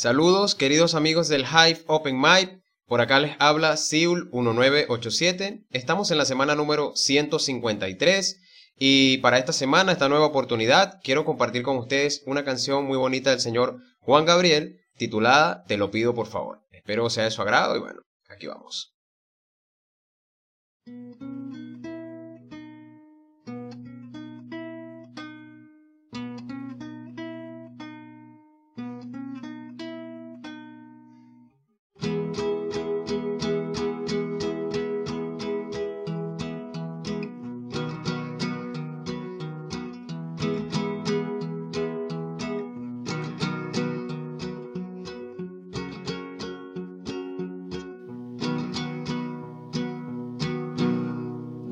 Saludos, queridos amigos del Hive Open Mic. Por acá les habla Siul 1987. Estamos en la semana número 153 y para esta semana, esta nueva oportunidad, quiero compartir con ustedes una canción muy bonita del señor Juan Gabriel titulada Te lo pido por favor. Espero sea de su agrado y bueno, aquí vamos.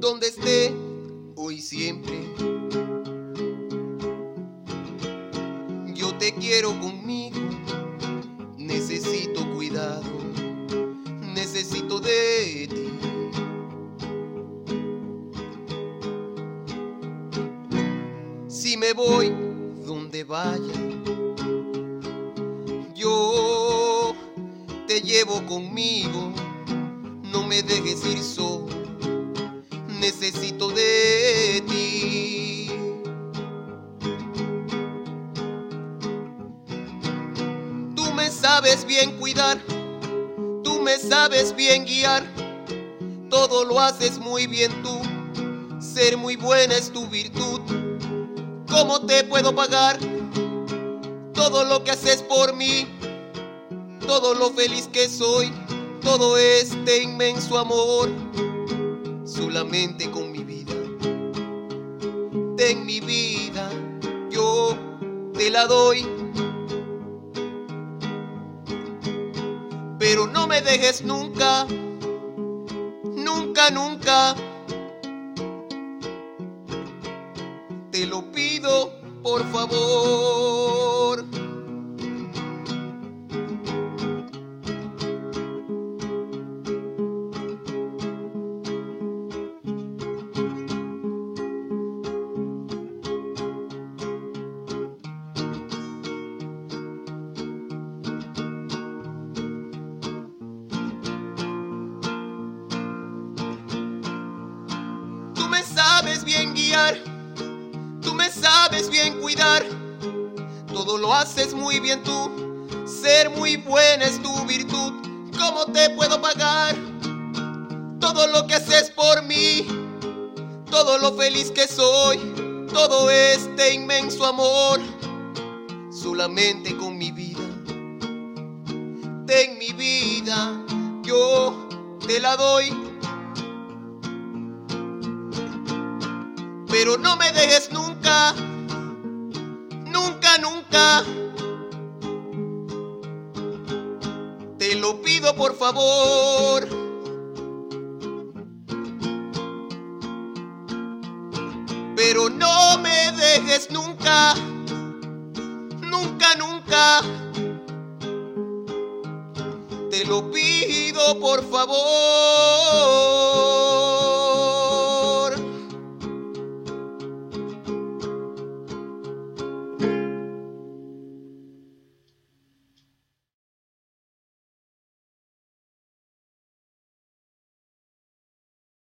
Donde esté, hoy siempre. Yo te quiero conmigo, necesito cuidado, necesito de ti. Si me voy donde vaya, yo te llevo conmigo, no me dejes ir solo necesito de ti. Tú me sabes bien cuidar, tú me sabes bien guiar, todo lo haces muy bien tú, ser muy buena es tu virtud. ¿Cómo te puedo pagar todo lo que haces por mí? Todo lo feliz que soy, todo este inmenso amor solamente con mi vida. Ten mi vida, yo te la doy. Pero no me dejes nunca, nunca, nunca. Te lo pido, por favor. Sabes bien guiar, tú me sabes bien cuidar, todo lo haces muy bien tú, ser muy buena es tu virtud, ¿cómo te puedo pagar? Todo lo que haces por mí, todo lo feliz que soy, todo este inmenso amor, solamente con mi vida, ten mi vida, yo te la doy. Pero no me dejes nunca, nunca, nunca. Te lo pido por favor. Pero no me dejes nunca, nunca, nunca. Te lo pido por favor.